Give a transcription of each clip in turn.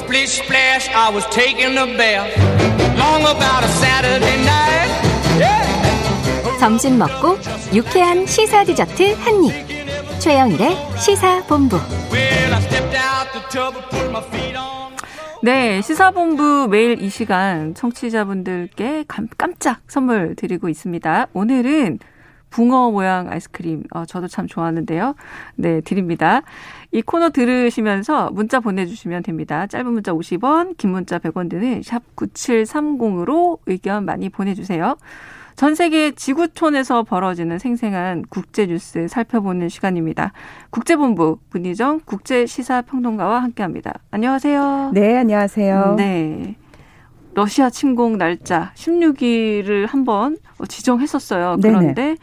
splish splash, I was taking a bath. Long about a Saturday night. Yeah. 점심 먹고 유쾌한 시사 디저트 한 입. 최영일의 시사 본부. Well, I stepped out the tub and put my feet on. 네, 시사본부 매일 이 시간 청취자분들께 감, 깜짝 선물 드리고 있습니다. 오늘은 붕어 모양 아이스크림, 어, 저도 참 좋아하는데요. 네, 드립니다. 이 코너 들으시면서 문자 보내주시면 됩니다. 짧은 문자 50원, 긴 문자 100원 드는 샵 9730으로 의견 많이 보내주세요. 전 세계 지구촌에서 벌어지는 생생한 국제 뉴스 살펴보는 시간입니다. 국제본부 문희정 국제시사평론가와 함께합니다. 안녕하세요. 네, 안녕하세요. 네. 러시아 침공 날짜 16일을 한번 지정했었어요. 네네. 그런데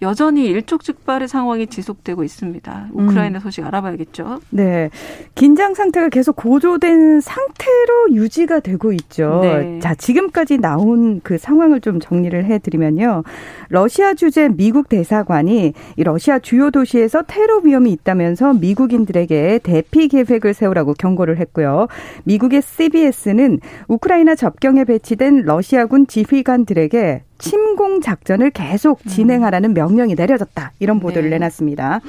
여전히 일촉즉발의 상황이 지속되고 있습니다. 우크라이나 소식 알아봐야겠죠. 네. 긴장 상태가 계속 고조된 상태로 유지가 되고 있죠. 네. 자, 지금까지 나온 그 상황을 좀 정리를 해 드리면요. 러시아 주재 미국 대사관이 이 러시아 주요 도시에서 테러 위험이 있다면서 미국인들에게 대피 계획을 세우라고 경고를 했고요. 미국의 CBS는 우크라이나 접경에 배치된 러시아군 지휘관들에게 침공 작전을 계속 진행하라는 명령이 내려졌다. 이런 보도를 네. 내놨습니다.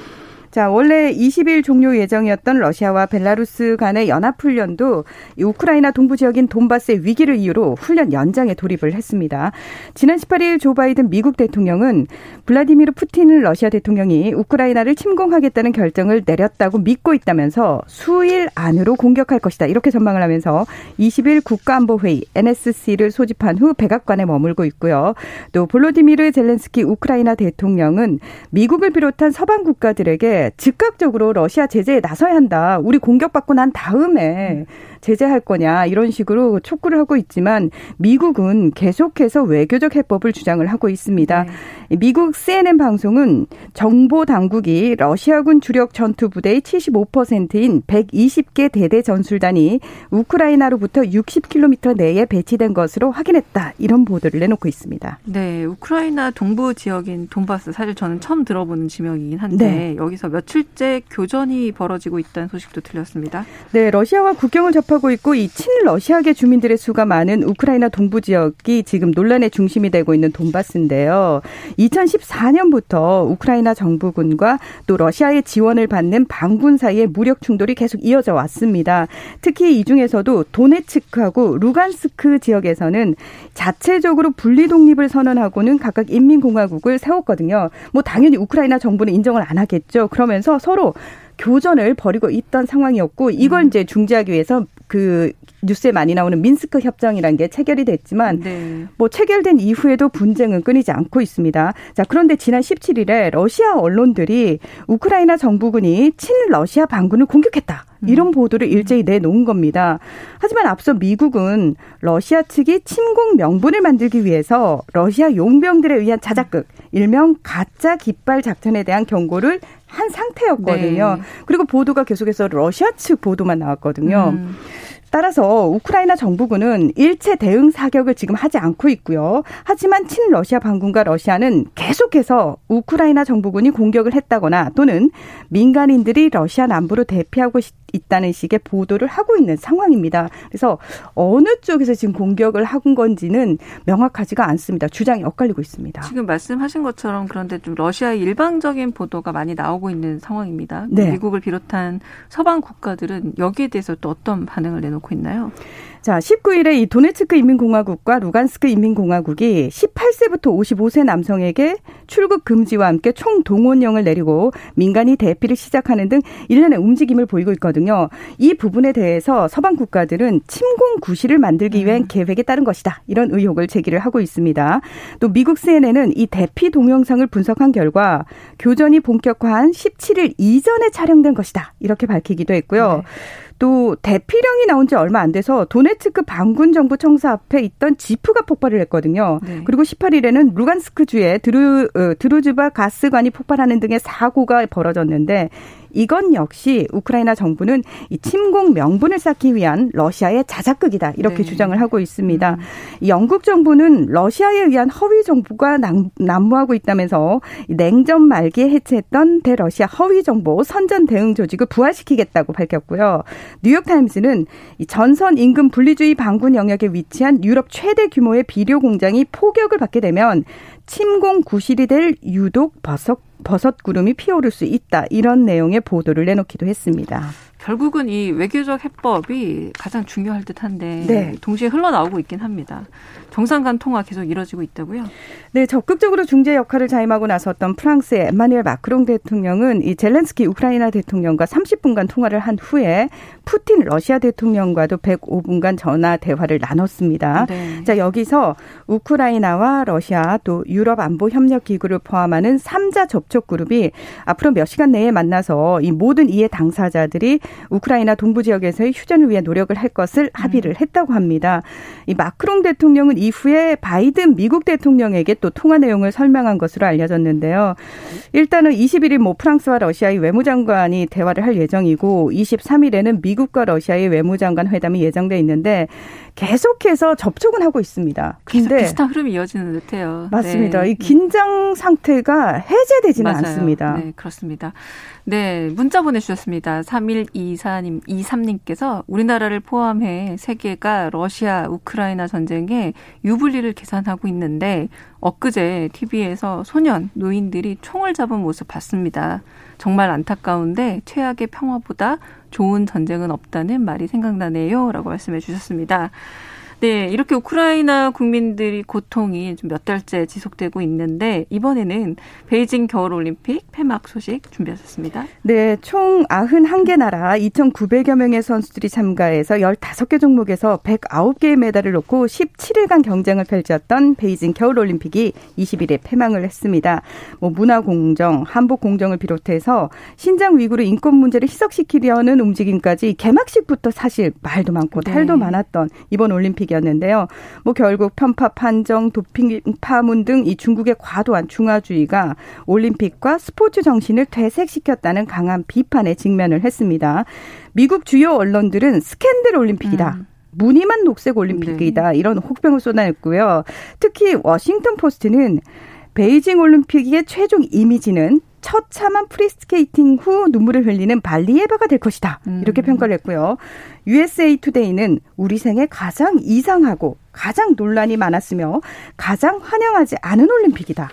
자, 원래 20일 종료 예정이었던 러시아와 벨라루스 간의 연합훈련도 이 우크라이나 동부 지역인 돈바스의 위기를 이유로 훈련 연장에 돌입을 했습니다. 지난 18일 조 바이든 미국 대통령은 블라디미르 푸틴 러시아 대통령이 우크라이나를 침공하겠다는 결정을 내렸다고 믿고 있다면서 수일 안으로 공격할 것이다. 이렇게 전망을 하면서 20일 국가안보회의 NSC를 소집한 후 백악관에 머물고 있고요. 또 볼로디미르 젤렌스키 우크라이나 대통령은 미국을 비롯한 서방 국가들에게 즉각적으로 러시아 제재에 나서야 한다. 우리 공격받고 난 다음에 제재할 거냐 이런 식으로 촉구를 하고 있지만 미국은 계속해서 외교적 해법을 주장을 하고 있습니다. 미국 CNN 방송은 정보 당국이 러시아군 주력 전투 부대의 75%인 120개 대대 전술단이 우크라이나로부터 60km 내에 배치된 것으로 확인했다. 이런 보도를 내놓고 있습니다. 네, 우크라이나 동부 지역인 돈바스 사실 저는 처음 들어보는 지명이긴 한데 네. 여기서 며칠째 교전이 벌어지고 있다는 소식도 들렸습니다. 네, 러시아와 국경을 접하고 있고 이 친러시아계 주민들의 수가 많은 우크라이나 동부 지역이 지금 논란의 중심이 되고 있는 돈바스인데요. 2014년부터 우크라이나 정부군과 또 러시아의 지원을 받는 반군 사이의 무력 충돌이 계속 이어져 왔습니다. 특히 이 중에서도 도네츠크하고 루간스크 지역에서는 자체적으로 분리 독립을 선언하고는 각각 인민공화국을 세웠거든요. 뭐 당연히 우크라이나 정부는 인정을 안 하겠죠. 그러면서 서로 교전을 벌이고 있던 상황이었고 이걸 이제 중지하기 위해서 그 뉴스에 많이 나오는 민스크 협정이라는 게 체결이 됐지만 네. 뭐 체결된 이후에도 분쟁은 끊이지 않고 있습니다. 자, 그런데 지난 17일에 러시아 언론들이 우크라이나 정부군이 친러시아 반군을 공격했다. 이런 보도를 일제히 내놓은 겁니다. 하지만 앞서 미국은 러시아 측이 침공 명분을 만들기 위해서 러시아 용병들에 의한 자작극, 일명 가짜 깃발 작전에 대한 경고를 한 상태였거든요. 네. 그리고 보도가 계속해서 러시아 측 보도만 나왔거든요. 음. 따라서 우크라이나 정부군은 일체 대응 사격을 지금 하지 않고 있고요. 하지만 친러시아 반군과 러시아는 계속해서 우크라이나 정부군이 공격을 했다거나 또는 민간인들이 러시아 남부로 대피하고 시- 있다는 식의 보도를 하고 있는 상황입니다. 그래서 어느 쪽에서 지금 공격을 한 건지는 명확하지가 않습니다. 주장이 엇갈리고 있습니다. 지금 말씀하신 것처럼 그런데 좀 러시아의 일방적인 보도가 많이 나오고 있는 상황입니다. 네. 미국을 비롯한 서방 국가들은 여기에 대해서 또 어떤 반응을 내놓고 있나요? 자, 19일에 이 도네츠크 인민공화국과 루간스크 인민공화국이 18세부터 55세 남성에게 출국 금지와 함께 총 동원령을 내리고 민간이 대피를 시작하는 등 일련의 움직임을 보이고 있거든요. 이 부분에 대해서 서방 국가들은 침공 구실을 만들기 위한 계획에 따른 것이다. 이런 의혹을 제기를 하고 있습니다. 또 미국 CNN은 이 대피 동영상을 분석한 결과 교전이 본격화한 17일 이전에 촬영된 것이다. 이렇게 밝히기도 했고요. 또 대피령이 나온 지 얼마 안 돼서 도네츠크 반군 정부 청사 앞에 있던 지프가 폭발을 했거든요. 네. 그리고 18일에는 루간스크 주에 드루 어, 드루즈바 가스관이 폭발하는 등의 사고가 벌어졌는데 이건 역시 우크라이나 정부는 이 침공 명분을 쌓기 위한 러시아의 자작극이다 이렇게 네. 주장을 하고 있습니다. 음. 영국 정부는 러시아에 의한 허위 정보가 난무하고 있다면서 냉전 말기에 해체했던 대러시아 허위 정보 선전 대응 조직을 부활시키겠다고 밝혔고요. 뉴욕 타임스는 전선 임금 분리주의 방군 영역에 위치한 유럽 최대 규모의 비료 공장이 포격을 받게 되면 침공 구실이 될 유독 버섯 버섯 구름이 피어오를 수 있다. 이런 내용의 보도를 내놓기도 했습니다. 결국은 이 외교적 해법이 가장 중요할 듯한데 네. 동시에 흘러나오고 있긴 합니다. 정상 간 통화 계속 이뤄지고 있다고요? 네, 적극적으로 중재 역할을 자임하고 나섰던 프랑스의 에마뉘엘 마크롱 대통령은 이 젤렌스키 우크라이나 대통령과 30분간 통화를 한 후에 푸틴 러시아 대통령과도 105분간 전화 대화를 나눴습니다. 네. 자, 여기서 우크라이나와 러시아 또 유럽 안보 협력 기구를 포함하는 3자 접촉 그룹이 앞으로 몇 시간 내에 만나서 이 모든 이해 당사자들이 우크라이나 동부 지역에서의 휴전을 위해 노력을 할 것을 합의를 음. 했다고 합니다. 이 마크롱 대통령은 이후에 바이든 미국 대통령에게 또 통화 내용을 설명한 것으로 알려졌는데요. 일단은 21일 뭐 프랑스와 러시아의 외무장관이 대화를 할 예정이고 23일에는 미국과 러시아의 외무장관 회담이 예정돼 있는데 계속해서 접촉은 하고 있습니다. 근데 비슷한 흐름이 이어지는 듯해요. 맞습니다. 네. 이 긴장 상태가 해제되지는 맞아요. 않습니다. 네, 그렇습니다. 네, 문자 보내주셨습니다. 3124님, 23님께서 우리나라를 포함해 세계가 러시아, 우크라이나 전쟁에 유불리를 계산하고 있는데 엊그제 TV에서 소년, 노인들이 총을 잡은 모습 봤습니다. 정말 안타까운데 최악의 평화보다 좋은 전쟁은 없다는 말이 생각나네요. 라고 말씀해 주셨습니다. 네, 이렇게 우크라이나 국민들이 고통이 좀 몇 달째 지속되고 있는데 이번에는 베이징 겨울 올림픽 폐막 소식 준비하셨습니다. 네, 총 91개 나라 2,900여 명의 선수들이 참가해서 15개 종목에서 109개의 메달을 놓고 17일간 경쟁을 펼쳤던 베이징 겨울 올림픽이 20일에 폐막을 했습니다. 뭐 문화 공정, 한복 공정을 비롯해서 신장 위구르 인권 문제를 희석시키려는 움직임까지 개막식부터 사실 말도 많고 탈도 네. 많았던 이번 올림픽 이었는데요. 뭐 결국 편파 판정, 도핑 파문 등 이 중국의 과도한 중화주의가 올림픽과 스포츠 정신을 퇴색시켰다는 강한 비판에 직면을 했습니다. 미국 주요 언론들은 스캔들 올림픽이다. 음. 무늬만 녹색 올림픽이다. 네. 이런 혹평을 쏟아냈고요. 특히 워싱턴 포스트는 베이징 올림픽의 최종 이미지는 처참한 프리스케이팅 후 눈물을 흘리는 발리에바가 될 것이다. 이렇게 음. 평가를 했고요. USA 투데이는 우리 생에 가장 이상하고 가장 논란이 많았으며 가장 환영하지 않은 올림픽이다.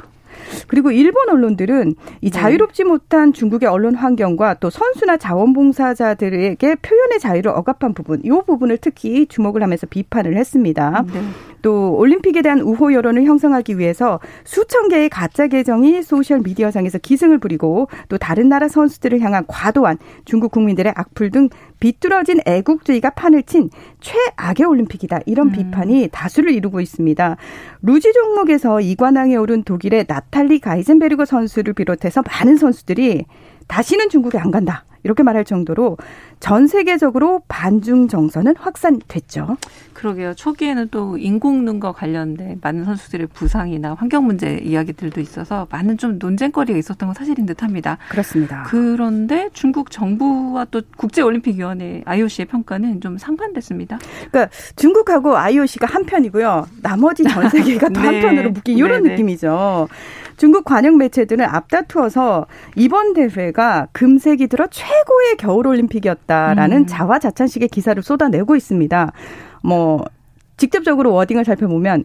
그리고 일본 언론들은 이 네. 자유롭지 못한 중국의 언론 환경과 또 선수나 자원봉사자들에게 표현의 자유를 억압한 부분, 이 부분을 특히 주목을 하면서 비판을 했습니다. 네. 또 올림픽에 대한 우호 여론을 형성하기 위해서 수천 개의 가짜 계정이 소셜 미디어상에서 기승을 부리고 또 다른 나라 선수들을 향한 과도한 중국 국민들의 악플 등 비뚤어진 애국주의가 판을 친 최악의 올림픽이다. 이런 음. 비판이 다수를 이루고 있습니다. 루지 종목에서 이관왕에 오른 독일의 나탈리 가이젠베르그 선수를 비롯해서 많은 선수들이 다시는 중국에 안 간다. 이렇게 말할 정도로 전 세계적으로 반중 정서는 확산됐죠. 그러게요. 초기에는 또 인공눈과 관련된 많은 선수들의 부상이나 환경 문제 이야기들도 있어서 많은 좀 논쟁거리가 있었던 건 사실인 듯합니다. 그렇습니다. 그런데 중국 정부와 또 국제올림픽위원회 IOC의 평가는 좀 상반됐습니다. 그러니까 중국하고 IOC가 한 편이고요. 나머지 전 세계가 또 네. 한편으로 묶인 이런 네네. 느낌이죠. 중국 관영 매체들은 앞다투어서 이번 대회가 금세기 들어 최고의 겨울올림픽이었다라는 음. 자화자찬식의 기사를 쏟아내고 있습니다. 뭐 직접적으로 워딩을 살펴보면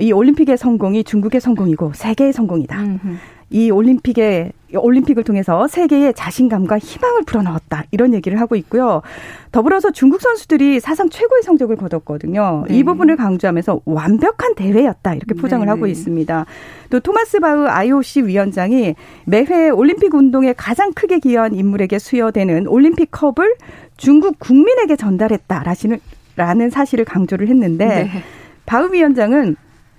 이 올림픽의 성공이 중국의 성공이고 세계의 성공이다. 음흠. 이 올림픽에 올림픽을 통해서 세계의 자신감과 희망을 불어넣었다 이런 얘기를 하고 있고요. 더불어서 중국 선수들이 사상 최고의 성적을 거뒀거든요. 네. 이 부분을 강조하면서 완벽한 대회였다 이렇게 포장을 네. 하고 있습니다. 또 토마스 바흐 IOC 위원장이 매회 올림픽 운동에 가장 크게 기여한 인물에게 수여되는 올림픽 컵을 중국 국민에게 전달했다라는 사실을 강조를 했는데 네. 바흐 위원장은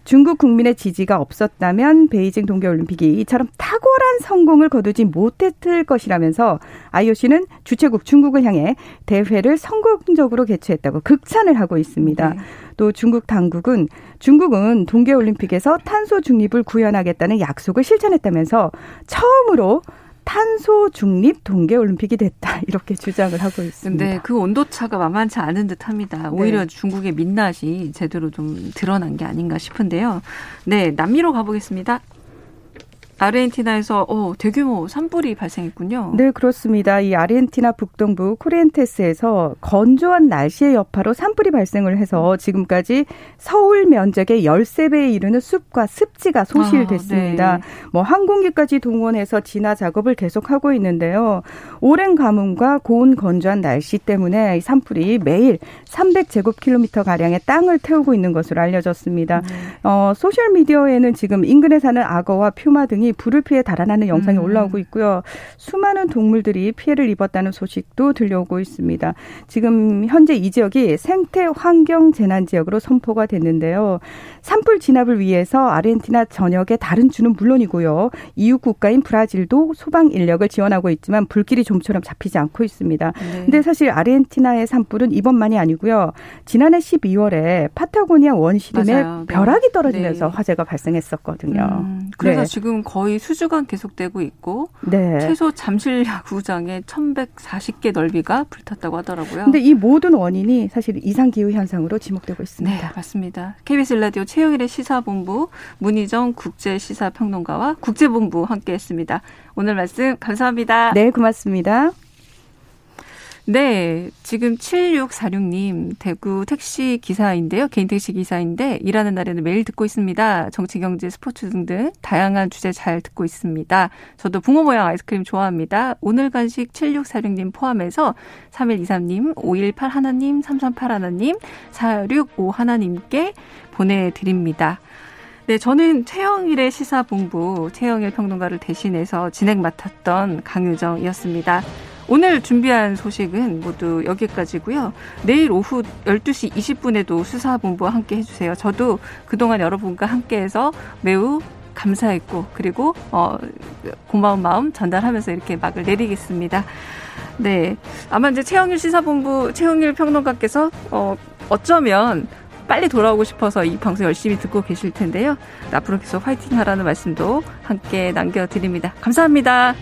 중국 국민의 지지가 없었다면 베이징 동계올림픽이 이처럼 탁월한 성공을 거두지 못했을 것이라면서 IOC는 주최국 중국을 향해 대회를 성공적으로 개최했다고 극찬을 하고 있습니다. 네. 또 중국 당국은 중국은 동계올림픽에서 탄소 중립을 구현하겠다는 약속을 실천했다면서 처음으로 탄소 중립 동계 올림픽이 됐다 이렇게 주장을 하고 있습니다. 근데 그 온도 차가 만만치 않은 듯합니다. 오히려 네. 중국의 민낯이 제대로 좀 드러난 게 아닌가 싶은데요. 네, 남미로 가보겠습니다. 아르헨티나에서 어, 대규모 산불이 발생했군요. 네, 그렇습니다. 이 아르헨티나 북동부 코리엔테스에서 건조한 날씨의 여파로 산불이 발생을 해서 지금까지 서울 면적의 13배에 이르는 숲과 습지가 소실됐습니다. 아, 네. 뭐 항공기까지 동원해서 진화 작업을 계속하고 있는데요. 오랜 가뭄과 고온 건조한 날씨 때문에 이 산불이 매일 300제곱킬로미터 가량의 땅을 태우고 있는 것으로 알려졌습니다. 네. 어, 소셜 미디어에는 지금 인근에 사는 악어와 퓨마 등이 불을 피해 달아나는 영상이 음. 올라오고 있고요. 수많은 동물들이 피해를 입었다는 소식도 들려오고 있습니다. 지금 현재 이 지역이 생태 환경 재난 지역으로 선포가 됐는데요. 산불 진압을 위해서 아르헨티나 전역의 다른 주는 물론이고요. 이웃 국가인 브라질도 소방 인력을 지원하고 있지만 불길이 좀처럼 잡히지 않고 있습니다. 네. 근데 사실 아르헨티나의 산불은 이번만이 아니고요. 지난해 12월에 파타고니아 원시림에 네. 벼락이 떨어지면서 네. 화재가 발생했었거든요. 음, 그래서 네. 지금 거의 수주간 계속되고 있고 네. 최소 잠실 야구장에 1140개 넓이가 불탔다고 하더라고요. 근데 이 모든 원인이 사실 이상 기후 현상으로 지목되고 있습니다. 네, 맞습니다. KBS 라디오 최영일의 시사본부 문희정 국제 시사 평론가와 국제본부 함께했습니다. 오늘 말씀 감사합니다. 네, 고맙습니다. 네, 지금 7646님 대구 택시 기사인데요. 개인 택시 기사인데 일하는 날에는 매일 듣고 있습니다. 정치, 경제, 스포츠 등등 다양한 주제 잘 듣고 있습니다. 저도 붕어 모양 아이스크림 좋아합니다. 오늘 간식 7646님 포함해서 3123님, 518 하나님, 338 하나님, 465 하나님께 보내드립니다. 네, 저는 최영일의 시사본부 최영일 평론가를 대신해서 진행 맡았던 강유정이었습니다. 오늘 준비한 소식은 모두 여기까지고요. 내일 오후 12시 20분에도 수사본부와 함께 해주세요. 저도 그동안 여러분과 함께해서 매우 감사했고 그리고 어 고마운 마음 전달하면서 이렇게 막을 내리겠습니다. 네, 아마 이제 최영일 시사본부 최영일 평론가께서 어 어쩌면 빨리 돌아오고 싶어서 이 방송 열심히 듣고 계실 텐데요. 앞으로 계속 화이팅 하라는 말씀도 함께 남겨드립니다. 감사합니다.